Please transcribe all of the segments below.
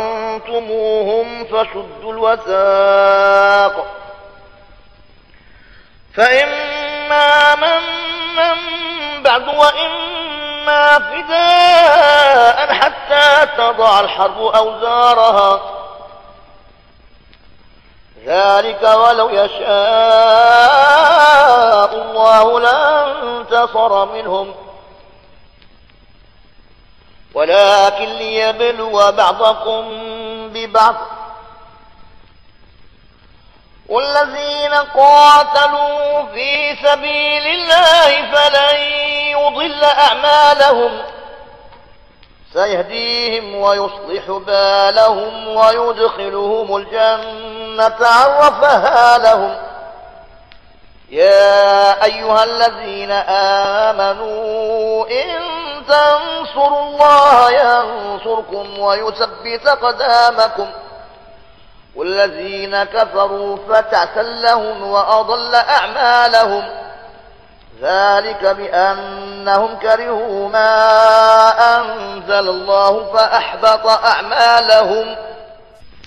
أثخنتموهم فشدوا الوثاق. فإما من بعد وإما فداء حتى تضع الحرب أوزارها. ذلك ولو يشاء الله لانتصر منهم. ولكن ليبلو بعضكم ببعض. والذين قاتلوا في سبيل الله فلن يضل أعمالهم. سيهديهم ويصلح بالهم ويدخلهم الجنة عرفها لهم. يا أيها الذين آمنوا إن تنصروا الله ينصركم ويثبت قدامكم والذين كفروا فتعسل لهم وأضل أعمالهم. ذلك بأنهم كرهوا ما أنزل الله فأحبط أعمالهم.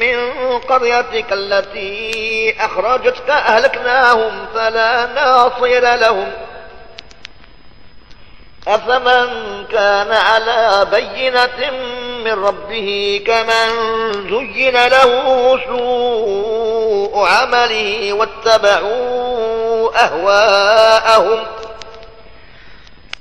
من قريتك التي أخرجتك أهلكناهم فلا ناصر لهم. أفمن كان على بينة من ربه كمن زين له سوء عمله واتبعوا أهواءهم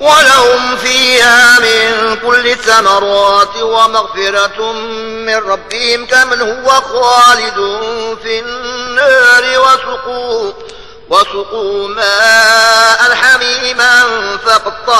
ولهم فيها من كل الثمرات ومغفرة من ربهم كمن هو خالد في النار وسقوا وسقوا ماء حميما فقطع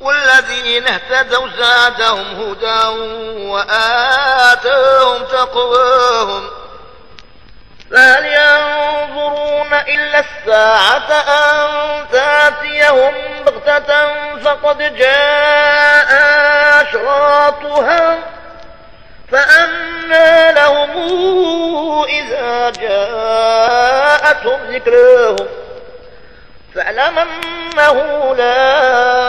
والذين اهتدوا زادهم هدى وآتاهم تقواهم. فهل ينظرون إلا الساعة أن تأتيهم بغتة بغتة فقد جاء أشراطها؟ فأنى لهم إذا جاءتهم ذكرهم فاعلم أنه لا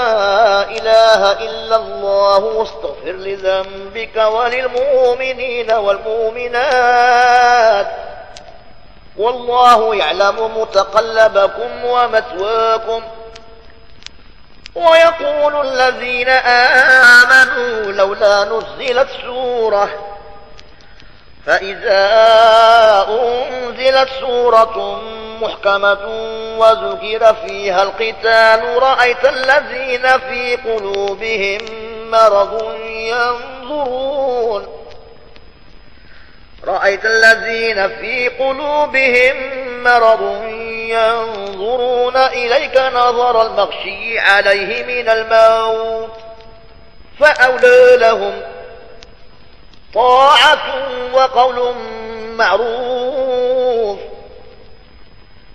إله إلا الله واستغفر لذنبك وللمؤمنين والمؤمنات. والله يعلم متقلبكم ومثواكم. ويقول الذين آمنوا لولا نزلت سورة. فإذا أنزلت سورة محكمة وذكر فيها القتال رأيت الذين في قلوبهم مرض ينظرون. رأيت الذين في قلوبهم مرض ينظرون. إليك نظر المغشي عليه من الموت فأولى لهم طاعة وقول معروف.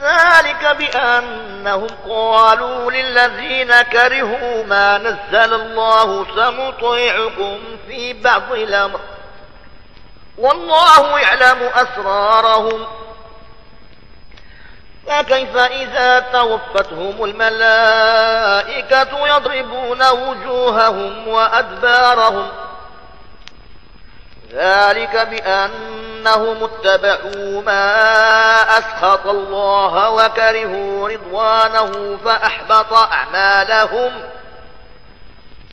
ذلك بأنهم قالوا للذين كرهوا ما نزل الله سنطيعكم في بعض الأمر. والله يعلم أسرارهم. فكيف إذا توفتهم الملائكة يضربون وجوههم وأدبارهم؟ ذلك بأنهم اتبعوا ما أسخط الله وكرهوا رضوانه فأحبط أعمالهم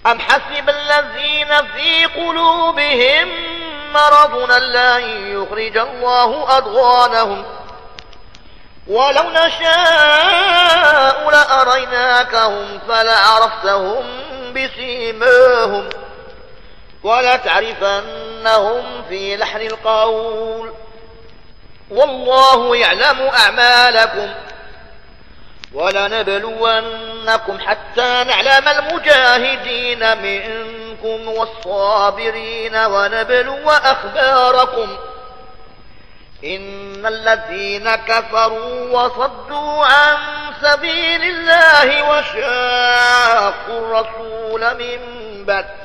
أم حسب الذين في قلوبهم مرض لن يخرج الله أضغانهم ولو نشاء لأريناكهم فلعرفتهم بسيماهم ولتعرفنهم في لحن القول. والله يعلم أعمالكم ولنبلونكم حتى نعلم المجاهدين منكم والصابرين ونبلو أخباركم. إن الذين كفروا وصدوا عن سبيل الله وشاقوا الرسول من بعد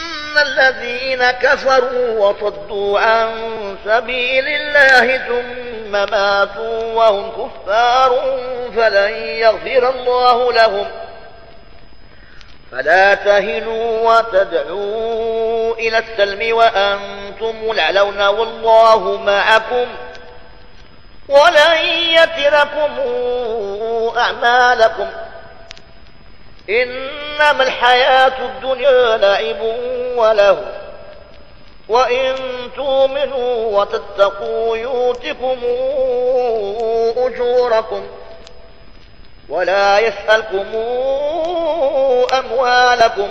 الذين كفروا وصدوا عن سبيل الله ثم ماتوا وهم كفار فلن يغفر الله لهم فلا تهنوا وتدعوا إلى السلم وأنتم العلون والله معكم ولن يتركم أعمالكم إنما الحياة الدنيا لعب وله. وإن تؤمنوا وتتقوا يؤتكم أجوركم ولا يسألكم أموالكم.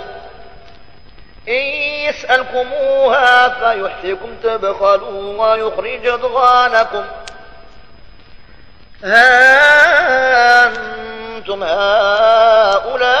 إن يسألكموها فيحسكم تبخلوا ويخرج أضغانكم. أنتم هؤلاء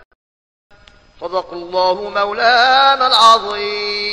صدق الله مولانا العظيم.